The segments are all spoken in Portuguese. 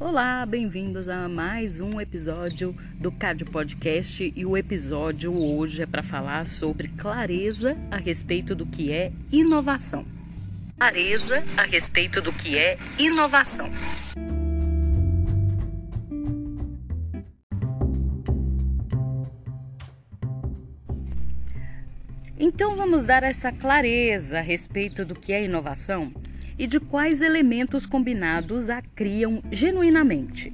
Olá, bem-vindos a mais um episódio do CAD Podcast e o episódio hoje é para falar sobre clareza a respeito do que é inovação. Clareza a respeito do que é inovação. Então vamos dar essa clareza a respeito do que é inovação e de quais elementos combinados a criam genuinamente.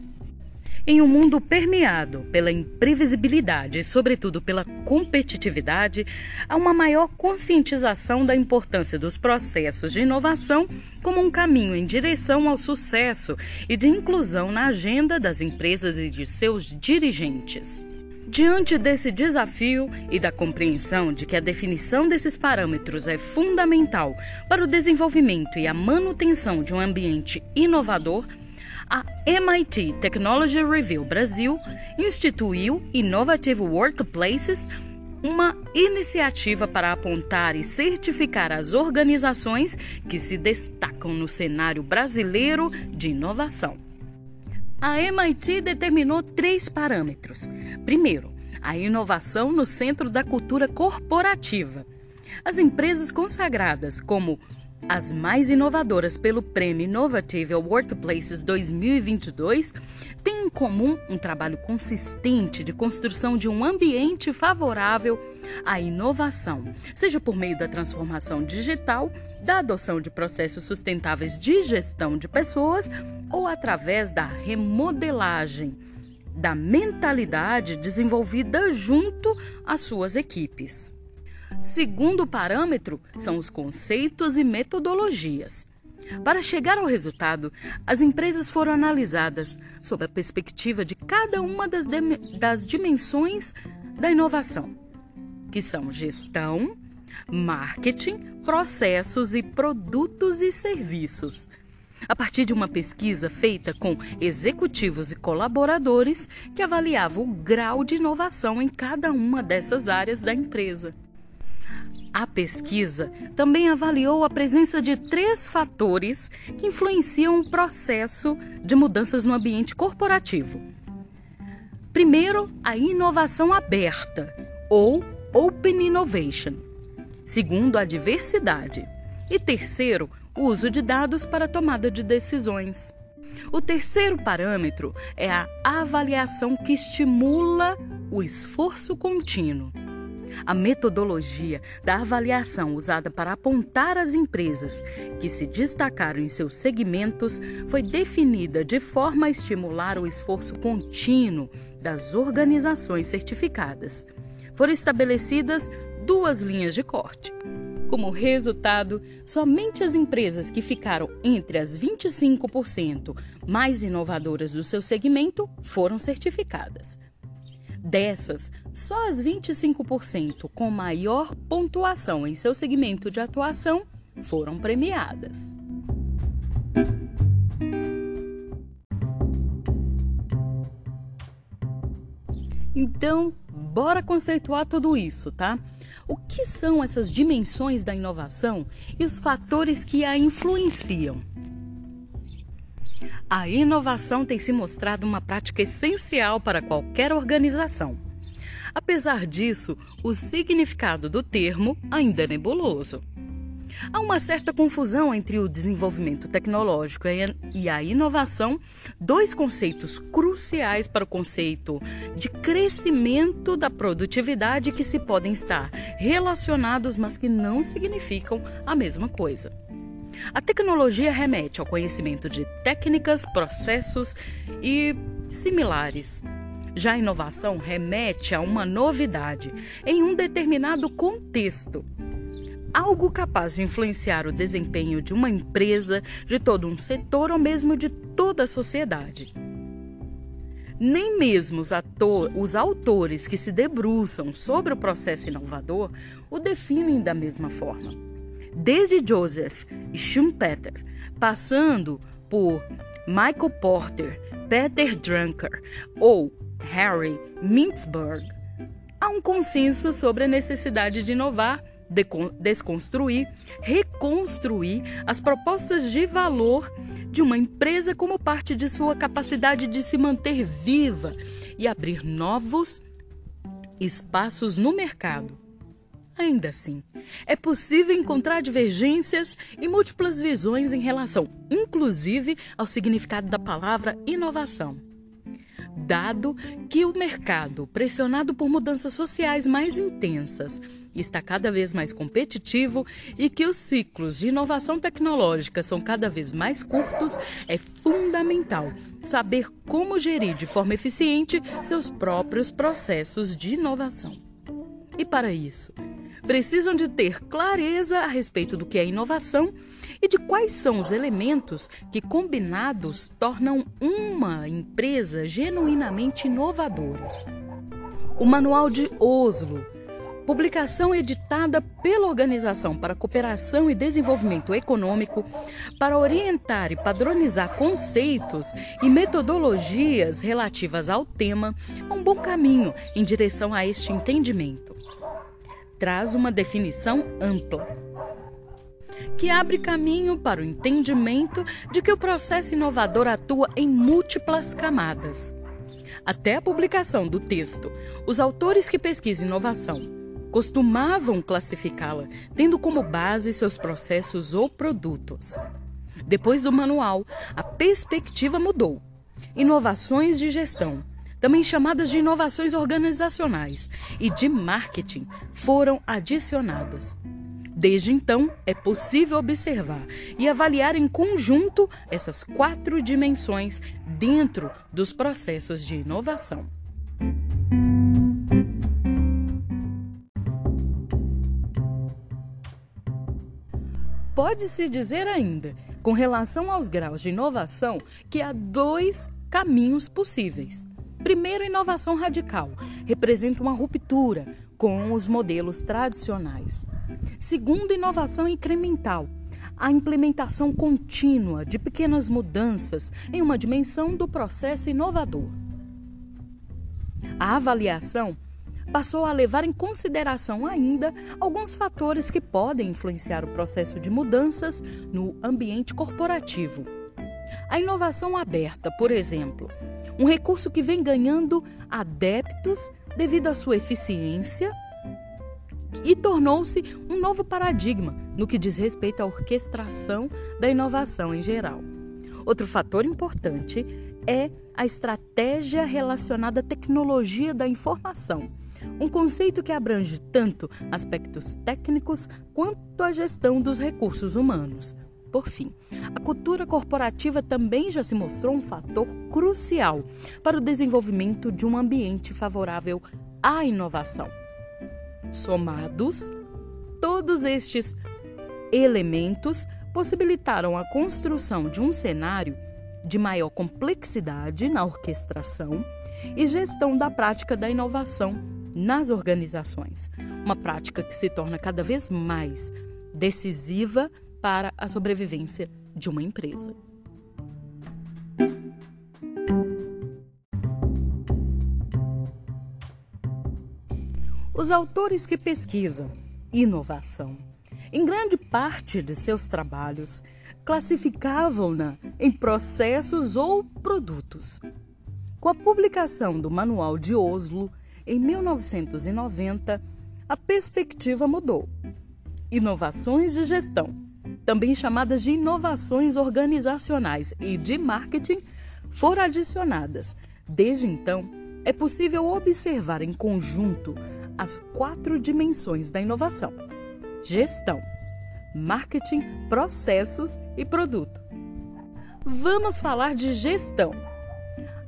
Em um mundo permeado pela imprevisibilidade e, sobretudo, pela competitividade, há uma maior conscientização da importância dos processos de inovação como um caminho em direção ao sucesso e de inclusão na agenda das empresas e de seus dirigentes. Diante desse desafio e da compreensão de que a definição desses parâmetros é fundamental para o desenvolvimento e a manutenção de um ambiente inovador, a MIT Technology Review Brasil instituiu Innovative Workplaces, uma iniciativa para apontar e certificar as organizações que se destacam no cenário brasileiro de inovação a MIT determinou três parâmetros. Primeiro, a inovação no centro da cultura corporativa. As empresas consagradas como as mais inovadoras pelo Prêmio Innovative Workplaces 2022 têm em comum um trabalho consistente de construção de um ambiente favorável à inovação, seja por meio da transformação digital, da adoção de processos sustentáveis de gestão de pessoas ou através da remodelagem da mentalidade desenvolvida junto às suas equipes. Segundo parâmetro são os conceitos e metodologias. Para chegar ao resultado, as empresas foram analisadas sob a perspectiva de cada uma das, das dimensões da inovação, que são gestão, marketing, processos e produtos e serviços. A partir de uma pesquisa feita com executivos e colaboradores que avaliava o grau de inovação em cada uma dessas áreas da empresa. A pesquisa também avaliou a presença de três fatores que influenciam o processo de mudanças no ambiente corporativo. Primeiro, a inovação aberta, ou Open Innovation. Segundo, a diversidade. E terceiro, uso de dados para tomada de decisões. O terceiro parâmetro é a avaliação que estimula o esforço contínuo. A metodologia da avaliação usada para apontar as empresas que se destacaram em seus segmentos foi definida de forma a estimular o esforço contínuo das organizações certificadas. Foram estabelecidas duas linhas de corte. Como resultado, somente as empresas que ficaram entre as 25% mais inovadoras do seu segmento foram certificadas. Dessas, só as 25% com maior pontuação em seu segmento de atuação foram premiadas. Então, bora conceituar tudo isso, tá? O que são essas dimensões da inovação e os fatores que a influenciam? A inovação tem se mostrado uma prática essencial para qualquer organização. Apesar disso, o significado do termo ainda é nebuloso. Há uma certa confusão entre o desenvolvimento tecnológico e a inovação, dois conceitos cruciais para o conceito de crescimento da produtividade que se podem estar relacionados, mas que não significam a mesma coisa. A tecnologia remete ao conhecimento de técnicas, processos e similares. Já a inovação remete a uma novidade em um determinado contexto. Algo capaz de influenciar o desempenho de uma empresa, de todo um setor ou mesmo de toda a sociedade. Nem mesmo os, ator, os autores que se debruçam sobre o processo inovador o definem da mesma forma desde Joseph Schumpeter, passando por Michael Porter, Peter Drucker ou Harry Mintzberg, há um consenso sobre a necessidade de inovar desconstruir, reconstruir as propostas de valor de uma empresa como parte de sua capacidade de se manter viva e abrir novos espaços no mercado. Ainda assim, é possível encontrar divergências e múltiplas visões em relação, inclusive, ao significado da palavra inovação dado que o mercado, pressionado por mudanças sociais mais intensas, está cada vez mais competitivo e que os ciclos de inovação tecnológica são cada vez mais curtos, é fundamental saber como gerir de forma eficiente seus próprios processos de inovação. E para isso, precisam de ter clareza a respeito do que é inovação e de quais são os elementos que, combinados, tornam uma empresa genuinamente inovadora. O Manual de Oslo, publicação editada pela Organização para a Cooperação e Desenvolvimento Econômico para orientar e padronizar conceitos e metodologias relativas ao tema, é um bom caminho em direção a este entendimento traz uma definição ampla, que abre caminho para o entendimento de que o processo inovador atua em múltiplas camadas. Até a publicação do texto, os autores que pesquisam inovação costumavam classificá-la tendo como base seus processos ou produtos. Depois do manual, a perspectiva mudou. Inovações de gestão também chamadas de inovações organizacionais e de marketing, foram adicionadas. Desde então, é possível observar e avaliar em conjunto essas quatro dimensões dentro dos processos de inovação. Pode-se dizer ainda, com relação aos graus de inovação, que há dois caminhos possíveis. Primeiro, inovação radical representa uma ruptura com os modelos tradicionais. Segundo, inovação incremental a implementação contínua de pequenas mudanças em uma dimensão do processo inovador. A avaliação passou a levar em consideração ainda alguns fatores que podem influenciar o processo de mudanças no ambiente corporativo. A inovação aberta, por exemplo, um recurso que vem ganhando adeptos devido à sua eficiência e tornou-se um novo paradigma no que diz respeito à orquestração da inovação em geral. Outro fator importante é a estratégia relacionada à tecnologia da informação, um conceito que abrange tanto aspectos técnicos quanto a gestão dos recursos humanos. Por fim, a cultura corporativa também já se mostrou um fator crucial para o desenvolvimento de um ambiente favorável à inovação. Somados, todos estes elementos possibilitaram a construção de um cenário de maior complexidade na orquestração e gestão da prática da inovação nas organizações, uma prática que se torna cada vez mais decisiva para a sobrevivência de uma empresa. Os autores que pesquisam inovação, em grande parte de seus trabalhos, classificavam-na em processos ou produtos. Com a publicação do Manual de Oslo, em 1990, a perspectiva mudou. Inovações de gestão também chamadas de inovações organizacionais e de marketing, foram adicionadas. Desde então, é possível observar em conjunto as quatro dimensões da inovação: gestão, marketing, processos e produto. Vamos falar de gestão.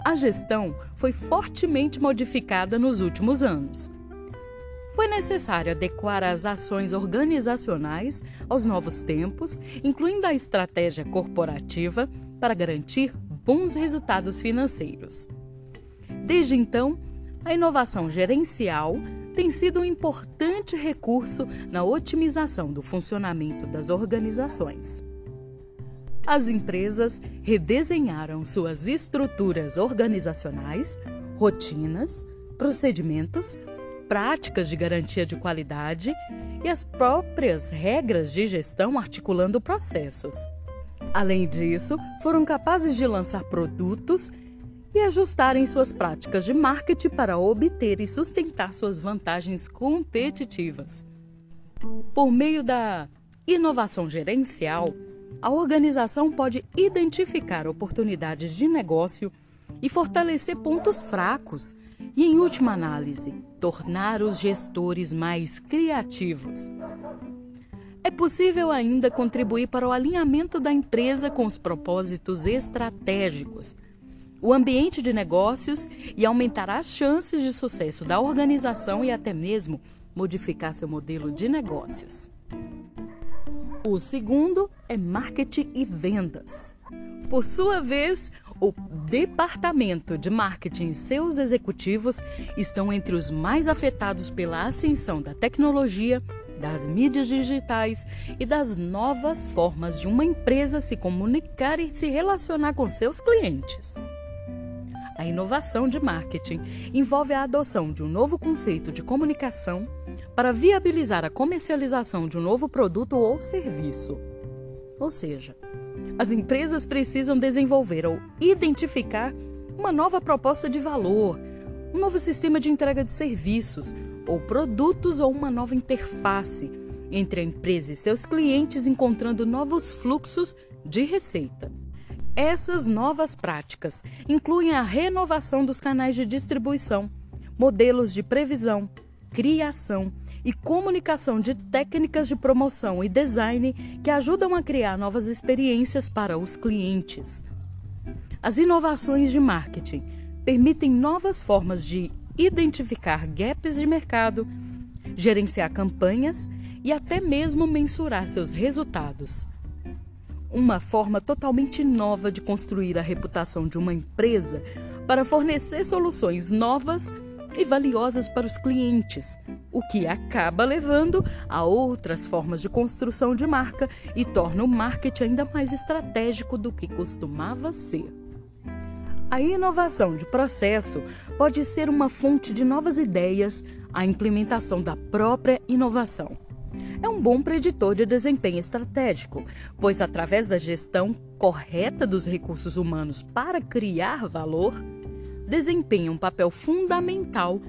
A gestão foi fortemente modificada nos últimos anos foi necessário adequar as ações organizacionais aos novos tempos, incluindo a estratégia corporativa para garantir bons resultados financeiros. Desde então, a inovação gerencial tem sido um importante recurso na otimização do funcionamento das organizações. As empresas redesenharam suas estruturas organizacionais, rotinas, procedimentos práticas de garantia de qualidade e as próprias regras de gestão articulando processos. Além disso, foram capazes de lançar produtos e ajustarem suas práticas de marketing para obter e sustentar suas vantagens competitivas. Por meio da inovação gerencial, a organização pode identificar oportunidades de negócio e fortalecer pontos fracos e, em última análise, tornar os gestores mais criativos. É possível ainda contribuir para o alinhamento da empresa com os propósitos estratégicos, o ambiente de negócios e aumentar as chances de sucesso da organização e até mesmo modificar seu modelo de negócios. O segundo é marketing e vendas. Por sua vez, o departamento de marketing e seus executivos estão entre os mais afetados pela ascensão da tecnologia, das mídias digitais e das novas formas de uma empresa se comunicar e se relacionar com seus clientes. A inovação de marketing envolve a adoção de um novo conceito de comunicação para viabilizar a comercialização de um novo produto ou serviço. Ou seja, as empresas precisam desenvolver ou identificar uma nova proposta de valor, um novo sistema de entrega de serviços ou produtos ou uma nova interface entre a empresa e seus clientes, encontrando novos fluxos de receita. Essas novas práticas incluem a renovação dos canais de distribuição, modelos de previsão, criação e comunicação de técnicas de promoção e design que ajudam a criar novas experiências para os clientes. As inovações de marketing permitem novas formas de identificar gaps de mercado, gerenciar campanhas e até mesmo mensurar seus resultados uma forma totalmente nova de construir a reputação de uma empresa para fornecer soluções novas e valiosas para os clientes, o que acaba levando a outras formas de construção de marca e torna o marketing ainda mais estratégico do que costumava ser. A inovação de processo pode ser uma fonte de novas ideias, a implementação da própria inovação é um bom preditor de desempenho estratégico, pois através da gestão correta dos recursos humanos para criar valor, desempenha um papel fundamental,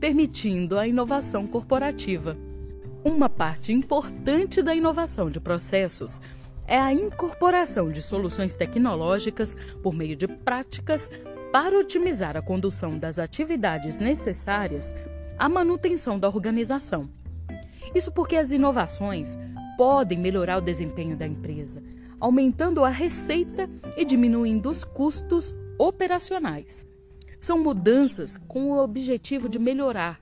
permitindo a inovação corporativa. Uma parte importante da inovação de processos é a incorporação de soluções tecnológicas por meio de práticas para otimizar a condução das atividades necessárias à manutenção da organização. Isso porque as inovações podem melhorar o desempenho da empresa, aumentando a receita e diminuindo os custos operacionais. São mudanças com o objetivo de melhorar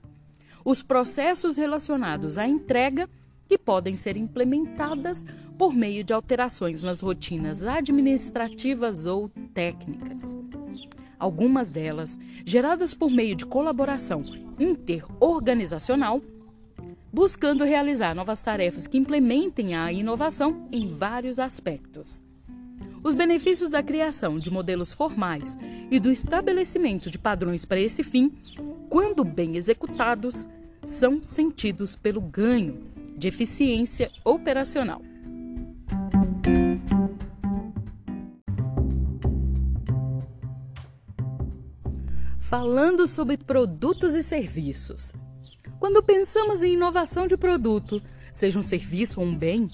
os processos relacionados à entrega que podem ser implementadas por meio de alterações nas rotinas administrativas ou técnicas. Algumas delas, geradas por meio de colaboração interorganizacional, buscando realizar novas tarefas que implementem a inovação em vários aspectos. Os benefícios da criação de modelos formais e do estabelecimento de padrões para esse fim, quando bem executados, são sentidos pelo ganho de eficiência operacional. Falando sobre produtos e serviços. Quando pensamos em inovação de produto, seja um serviço ou um bem,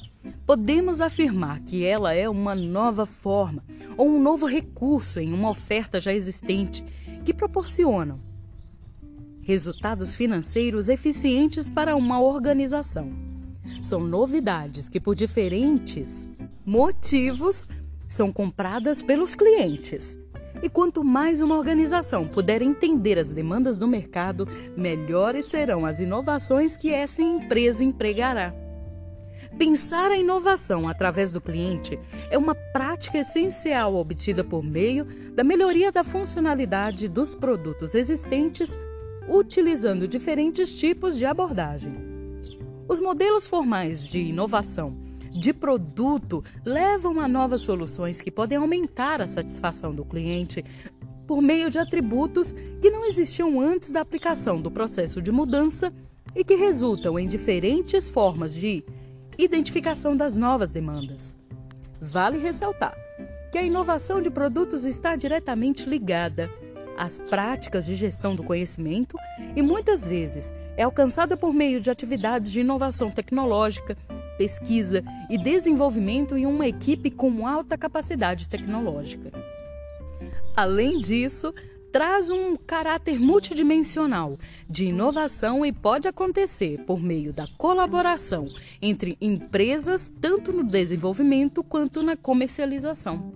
podemos afirmar que ela é uma nova forma ou um novo recurso em uma oferta já existente que proporcionam resultados financeiros eficientes para uma organização. São novidades que, por diferentes motivos, são compradas pelos clientes e quanto mais uma organização puder entender as demandas do mercado, melhores serão as inovações que essa empresa empregará. Pensar a inovação através do cliente é uma prática essencial obtida por meio da melhoria da funcionalidade dos produtos existentes, utilizando diferentes tipos de abordagem. Os modelos formais de inovação de produto levam a novas soluções que podem aumentar a satisfação do cliente, por meio de atributos que não existiam antes da aplicação do processo de mudança e que resultam em diferentes formas de identificação das novas demandas. Vale ressaltar que a inovação de produtos está diretamente ligada às práticas de gestão do conhecimento e muitas vezes é alcançada por meio de atividades de inovação tecnológica, pesquisa e desenvolvimento em uma equipe com alta capacidade tecnológica. Além disso, traz um caráter multidimensional de inovação e pode acontecer por meio da colaboração entre empresas, tanto no desenvolvimento quanto na comercialização.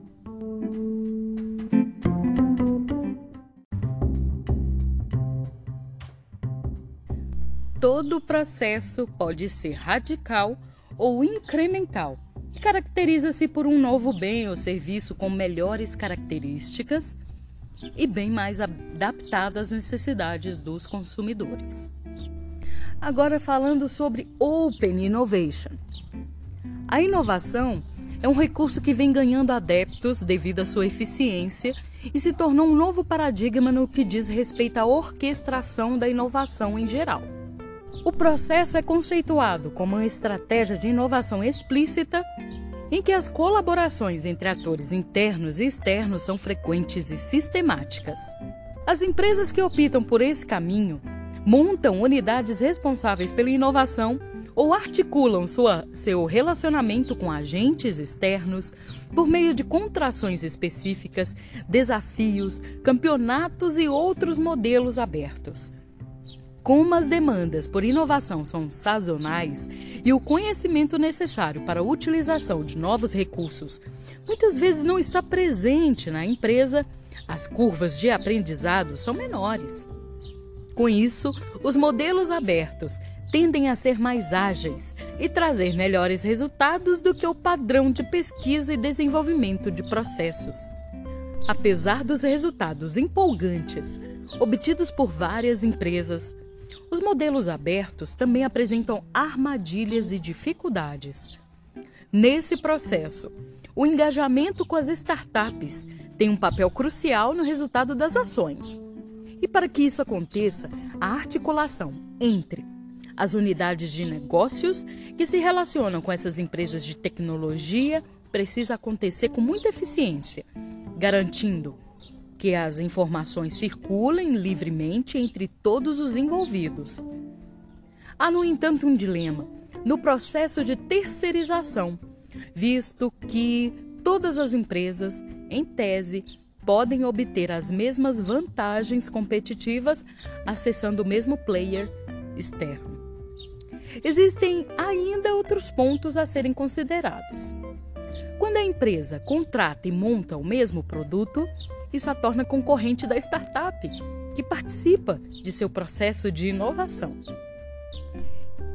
Todo processo pode ser radical ou incremental e caracteriza-se por um novo bem ou serviço com melhores características e bem mais adaptado às necessidades dos consumidores. Agora falando sobre Open Innovation. A inovação é um recurso que vem ganhando adeptos devido à sua eficiência e se tornou um novo paradigma no que diz respeito à orquestração da inovação em geral. O processo é conceituado como uma estratégia de inovação explícita em que as colaborações entre atores internos e externos são frequentes e sistemáticas. As empresas que optam por esse caminho montam unidades responsáveis pela inovação ou articulam sua, seu relacionamento com agentes externos por meio de contrações específicas, desafios, campeonatos e outros modelos abertos. Como as demandas por inovação são sazonais e o conhecimento necessário para a utilização de novos recursos muitas vezes não está presente na empresa, as curvas de aprendizado são menores. Com isso, os modelos abertos tendem a ser mais ágeis e trazer melhores resultados do que o padrão de pesquisa e desenvolvimento de processos. Apesar dos resultados empolgantes obtidos por várias empresas, os modelos abertos também apresentam armadilhas e dificuldades. Nesse processo, o engajamento com as startups tem um papel crucial no resultado das ações. E para que isso aconteça, a articulação entre as unidades de negócios que se relacionam com essas empresas de tecnologia precisa acontecer com muita eficiência, garantindo que as informações circulem livremente entre todos os envolvidos. Há, no entanto, um dilema no processo de terceirização, visto que todas as empresas, em tese, podem obter as mesmas vantagens competitivas acessando o mesmo player externo. Existem ainda outros pontos a serem considerados. Quando a empresa contrata e monta o mesmo produto, isso a torna concorrente da startup, que participa de seu processo de inovação.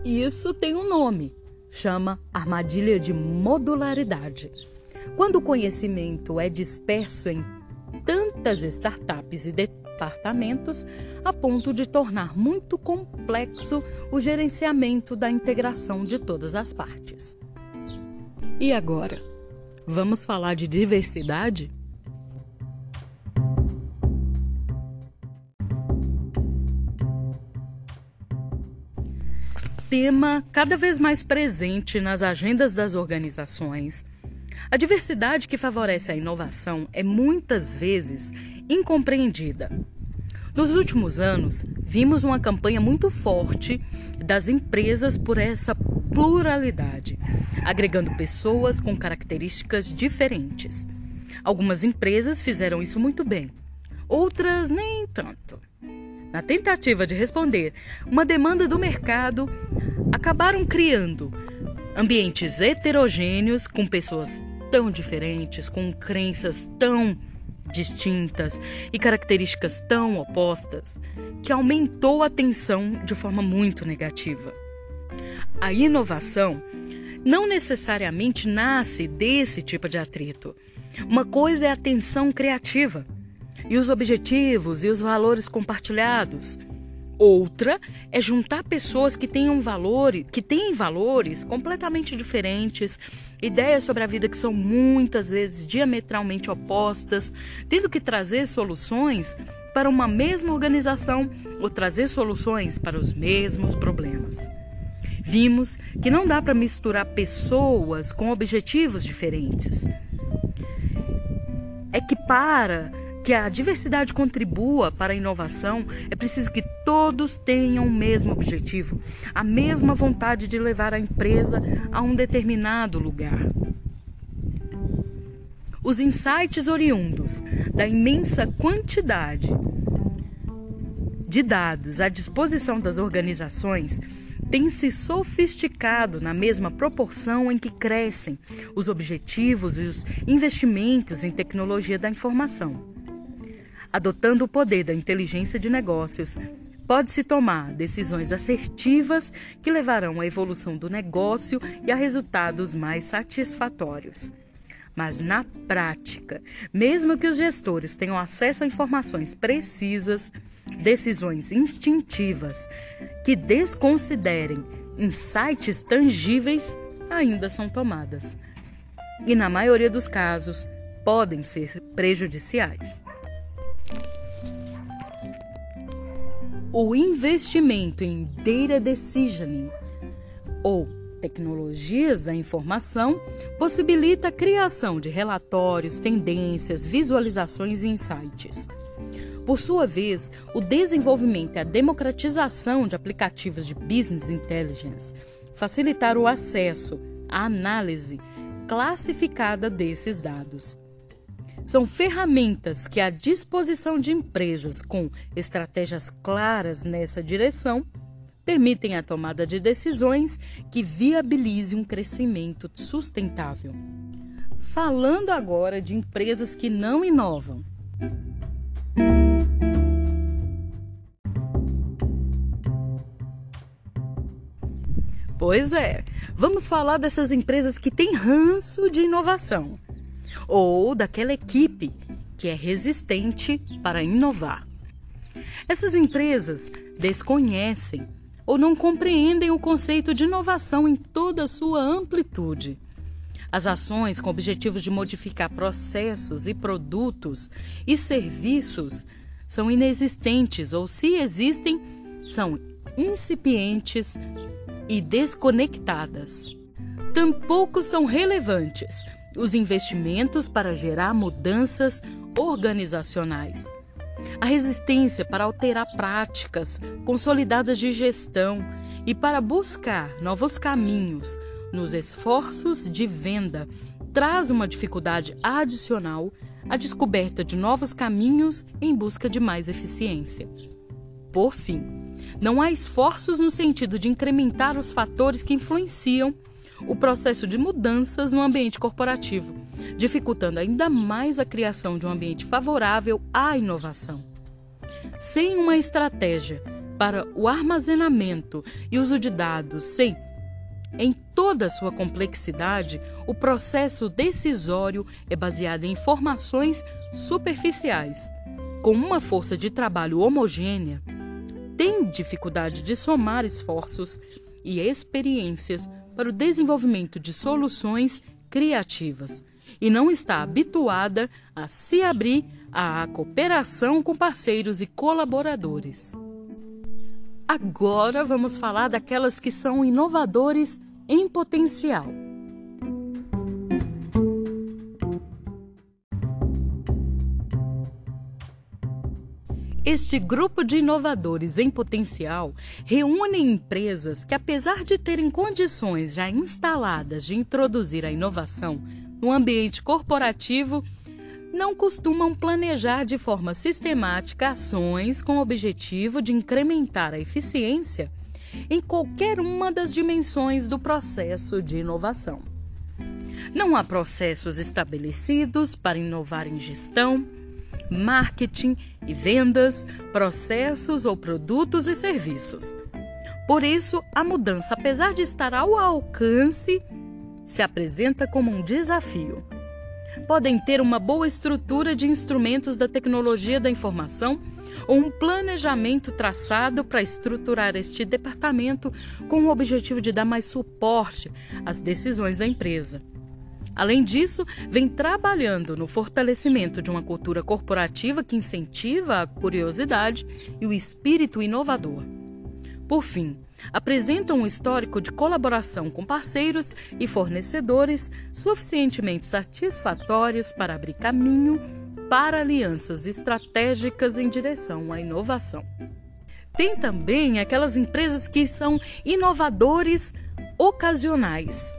Isso tem um nome, chama armadilha de modularidade. Quando o conhecimento é disperso em tantas startups e departamentos, a ponto de tornar muito complexo o gerenciamento da integração de todas as partes. E agora, vamos falar de diversidade? Tema cada vez mais presente nas agendas das organizações. A diversidade que favorece a inovação é muitas vezes incompreendida. Nos últimos anos, vimos uma campanha muito forte das empresas por essa pluralidade, agregando pessoas com características diferentes. Algumas empresas fizeram isso muito bem, outras nem tanto. Na tentativa de responder uma demanda do mercado, acabaram criando ambientes heterogêneos com pessoas tão diferentes, com crenças tão distintas e características tão opostas, que aumentou a tensão de forma muito negativa. A inovação não necessariamente nasce desse tipo de atrito. Uma coisa é a tensão criativa e os objetivos e os valores compartilhados. Outra é juntar pessoas que tenham valores, que têm valores completamente diferentes, ideias sobre a vida que são muitas vezes diametralmente opostas, tendo que trazer soluções para uma mesma organização ou trazer soluções para os mesmos problemas. Vimos que não dá para misturar pessoas com objetivos diferentes. É que para que a diversidade contribua para a inovação, é preciso que todos tenham o mesmo objetivo, a mesma vontade de levar a empresa a um determinado lugar. Os insights oriundos da imensa quantidade de dados à disposição das organizações têm se sofisticado na mesma proporção em que crescem os objetivos e os investimentos em tecnologia da informação. Adotando o poder da inteligência de negócios, pode-se tomar decisões assertivas que levarão à evolução do negócio e a resultados mais satisfatórios. Mas na prática, mesmo que os gestores tenham acesso a informações precisas, decisões instintivas que desconsiderem insights tangíveis ainda são tomadas. E na maioria dos casos, podem ser prejudiciais. O investimento em data decisioning ou tecnologias da informação possibilita a criação de relatórios, tendências, visualizações e insights. Por sua vez, o desenvolvimento e a democratização de aplicativos de business intelligence facilitar o acesso à análise classificada desses dados são ferramentas que, à disposição de empresas com estratégias claras nessa direção, permitem a tomada de decisões que viabilizem um crescimento sustentável. Falando agora de empresas que não inovam. Pois é, vamos falar dessas empresas que têm ranço de inovação ou daquela equipe que é resistente para inovar. Essas empresas desconhecem ou não compreendem o conceito de inovação em toda a sua amplitude. As ações com objetivos de modificar processos e produtos e serviços são inexistentes ou, se existem, são incipientes e desconectadas. Tampouco são relevantes os investimentos para gerar mudanças organizacionais, a resistência para alterar práticas consolidadas de gestão e para buscar novos caminhos nos esforços de venda traz uma dificuldade adicional à descoberta de novos caminhos em busca de mais eficiência. Por fim, não há esforços no sentido de incrementar os fatores que influenciam o processo de mudanças no ambiente corporativo, dificultando ainda mais a criação de um ambiente favorável à inovação. Sem uma estratégia para o armazenamento e uso de dados, sem em toda a sua complexidade, o processo decisório é baseado em informações superficiais. Com uma força de trabalho homogênea, tem dificuldade de somar esforços e experiências para o desenvolvimento de soluções criativas e não está habituada a se abrir à cooperação com parceiros e colaboradores. Agora vamos falar daquelas que são inovadores em potencial. Este grupo de inovadores em potencial reúne empresas que, apesar de terem condições já instaladas de introduzir a inovação no ambiente corporativo, não costumam planejar de forma sistemática ações com o objetivo de incrementar a eficiência em qualquer uma das dimensões do processo de inovação. Não há processos estabelecidos para inovar em gestão, marketing e vendas, processos ou produtos e serviços. Por isso, a mudança, apesar de estar ao alcance, se apresenta como um desafio. Podem ter uma boa estrutura de instrumentos da tecnologia da informação ou um planejamento traçado para estruturar este departamento com o objetivo de dar mais suporte às decisões da empresa. Além disso, vem trabalhando no fortalecimento de uma cultura corporativa que incentiva a curiosidade e o espírito inovador. Por fim, apresentam um histórico de colaboração com parceiros e fornecedores suficientemente satisfatórios para abrir caminho para alianças estratégicas em direção à inovação. Tem também aquelas empresas que são inovadores ocasionais.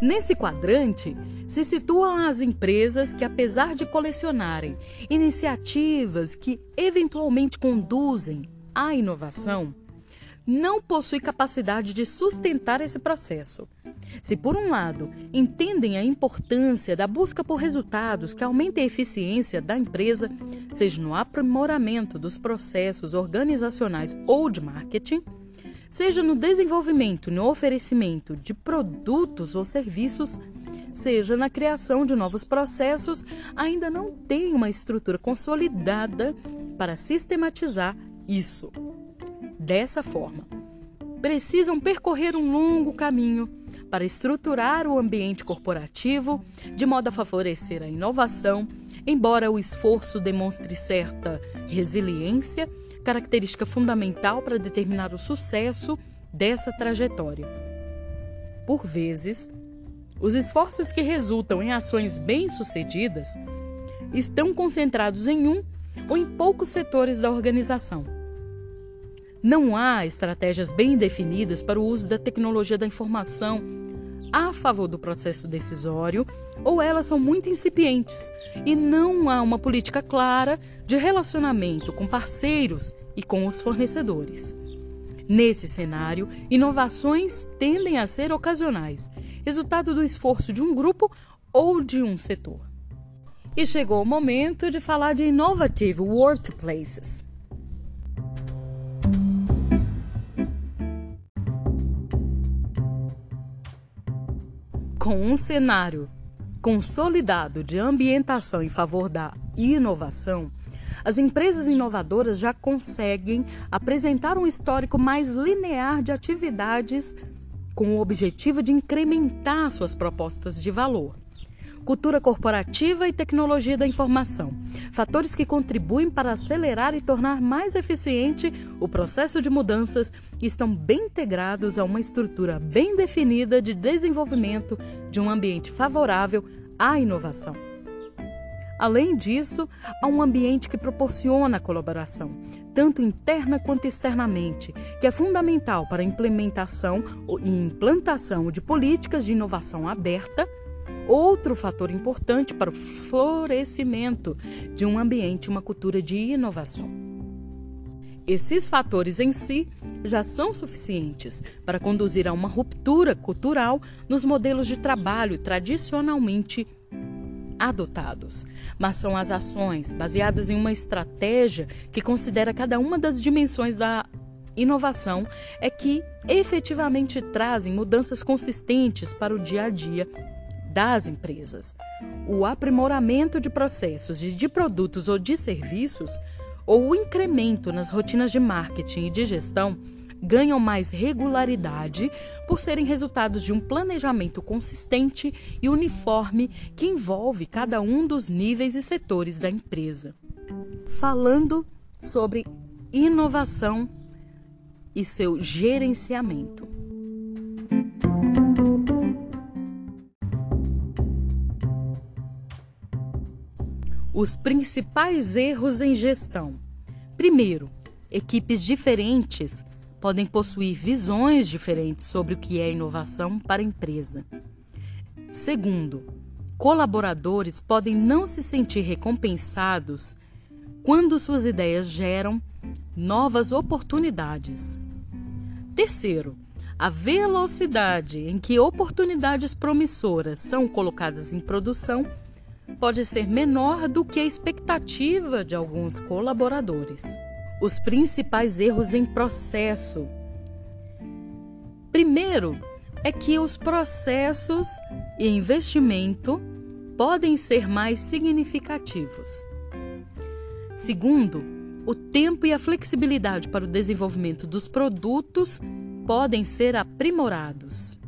Nesse quadrante se situam as empresas que, apesar de colecionarem iniciativas que eventualmente conduzem à inovação, não possui capacidade de sustentar esse processo. Se, por um lado, entendem a importância da busca por resultados que aumentem a eficiência da empresa, seja no aprimoramento dos processos organizacionais ou de marketing, seja no desenvolvimento no oferecimento de produtos ou serviços, seja na criação de novos processos, ainda não tem uma estrutura consolidada para sistematizar isso. Dessa forma, precisam percorrer um longo caminho para estruturar o ambiente corporativo de modo a favorecer a inovação, embora o esforço demonstre certa resiliência, característica fundamental para determinar o sucesso dessa trajetória. Por vezes, os esforços que resultam em ações bem-sucedidas estão concentrados em um ou em poucos setores da organização não há estratégias bem definidas para o uso da tecnologia da informação a favor do processo decisório ou elas são muito incipientes e não há uma política clara de relacionamento com parceiros e com os fornecedores. Nesse cenário, inovações tendem a ser ocasionais, resultado do esforço de um grupo ou de um setor. E chegou o momento de falar de Innovative Workplaces. Com um cenário consolidado de ambientação em favor da inovação, as empresas inovadoras já conseguem apresentar um histórico mais linear de atividades com o objetivo de incrementar suas propostas de valor cultura corporativa e tecnologia da informação. Fatores que contribuem para acelerar e tornar mais eficiente o processo de mudanças e estão bem integrados a uma estrutura bem definida de desenvolvimento de um ambiente favorável à inovação. Além disso, há um ambiente que proporciona a colaboração, tanto interna quanto externamente, que é fundamental para a implementação e implantação de políticas de inovação aberta Outro fator importante para o florescimento de um ambiente, uma cultura de inovação. Esses fatores em si já são suficientes para conduzir a uma ruptura cultural nos modelos de trabalho tradicionalmente adotados, mas são as ações baseadas em uma estratégia que considera cada uma das dimensões da inovação é que efetivamente trazem mudanças consistentes para o dia a dia das empresas. O aprimoramento de processos e de produtos ou de serviços, ou o incremento nas rotinas de marketing e de gestão, ganham mais regularidade por serem resultados de um planejamento consistente e uniforme que envolve cada um dos níveis e setores da empresa. Falando sobre inovação e seu gerenciamento. Os principais erros em gestão. Primeiro, equipes diferentes podem possuir visões diferentes sobre o que é inovação para a empresa. Segundo, colaboradores podem não se sentir recompensados quando suas ideias geram novas oportunidades. Terceiro, a velocidade em que oportunidades promissoras são colocadas em produção pode ser menor do que a expectativa de alguns colaboradores. Os principais erros em processo. Primeiro, é que os processos e investimento podem ser mais significativos. Segundo, o tempo e a flexibilidade para o desenvolvimento dos produtos podem ser aprimorados.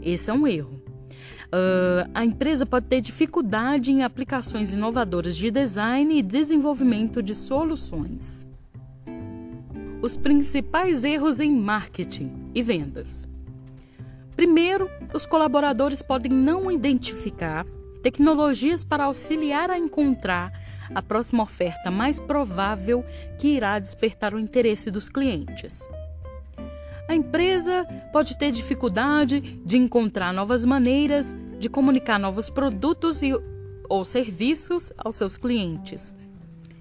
Esse é um erro. Uh, a empresa pode ter dificuldade em aplicações inovadoras de design e desenvolvimento de soluções. Os principais erros em marketing e vendas. Primeiro, os colaboradores podem não identificar tecnologias para auxiliar a encontrar a próxima oferta mais provável que irá despertar o interesse dos clientes. A empresa pode ter dificuldade de encontrar novas maneiras de comunicar novos produtos e, ou serviços aos seus clientes.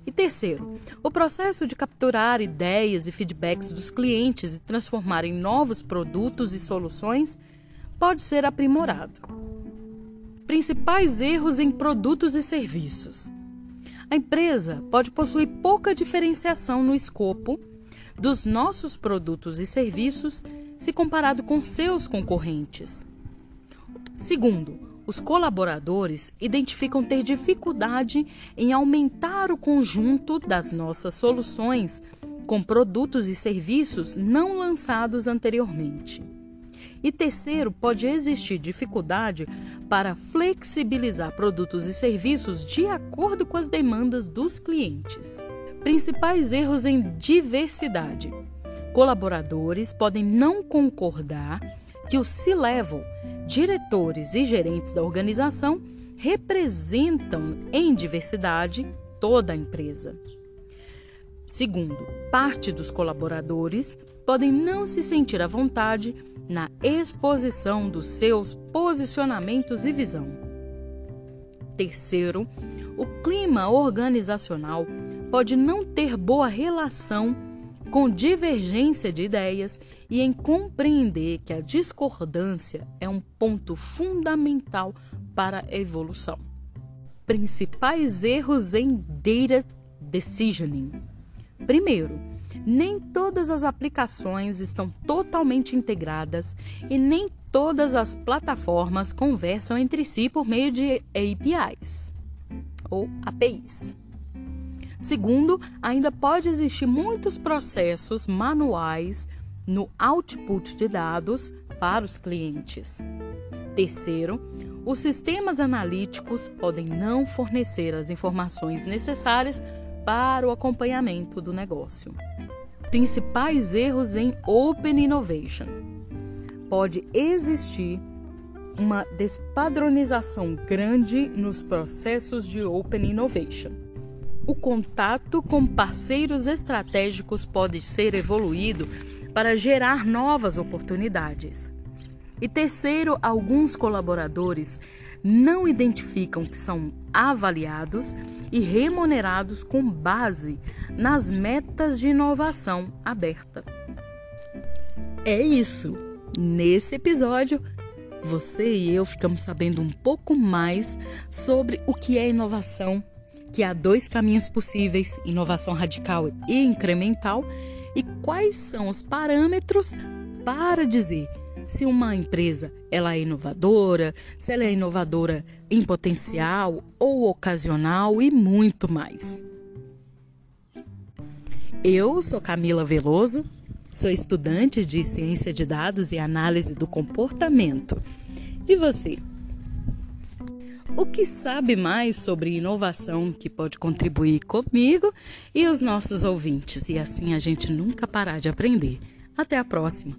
E terceiro, o processo de capturar ideias e feedbacks dos clientes e transformar em novos produtos e soluções pode ser aprimorado. Principais erros em produtos e serviços. A empresa pode possuir pouca diferenciação no escopo dos nossos produtos e serviços se comparado com seus concorrentes. Segundo, os colaboradores identificam ter dificuldade em aumentar o conjunto das nossas soluções com produtos e serviços não lançados anteriormente. E terceiro, pode existir dificuldade para flexibilizar produtos e serviços de acordo com as demandas dos clientes. Principais erros em diversidade. Colaboradores podem não concordar que o C-Level, diretores e gerentes da organização, representam em diversidade toda a empresa. Segundo, parte dos colaboradores podem não se sentir à vontade na exposição dos seus posicionamentos e visão. Terceiro, o clima organizacional pode não ter boa relação com divergência de ideias e em compreender que a discordância é um ponto fundamental para a evolução. Principais erros em data decisioning. Primeiro, nem todas as aplicações estão totalmente integradas e nem todas as plataformas conversam entre si por meio de APIs ou APIs. Segundo, ainda pode existir muitos processos manuais no output de dados para os clientes. Terceiro, os sistemas analíticos podem não fornecer as informações necessárias para o acompanhamento do negócio. Principais erros em Open Innovation: pode existir uma despadronização grande nos processos de Open Innovation. O contato com parceiros estratégicos pode ser evoluído para gerar novas oportunidades. E terceiro, alguns colaboradores não identificam que são avaliados e remunerados com base nas metas de inovação aberta. É isso. Nesse episódio, você e eu ficamos sabendo um pouco mais sobre o que é inovação, que há dois caminhos possíveis: inovação radical e incremental, e quais são os parâmetros para dizer se uma empresa ela é inovadora, se ela é inovadora em potencial ou ocasional e muito mais. Eu sou Camila Veloso, sou estudante de ciência de dados e análise do comportamento. E você? O que sabe mais sobre inovação que pode contribuir comigo e os nossos ouvintes e assim a gente nunca parar de aprender? Até a próxima!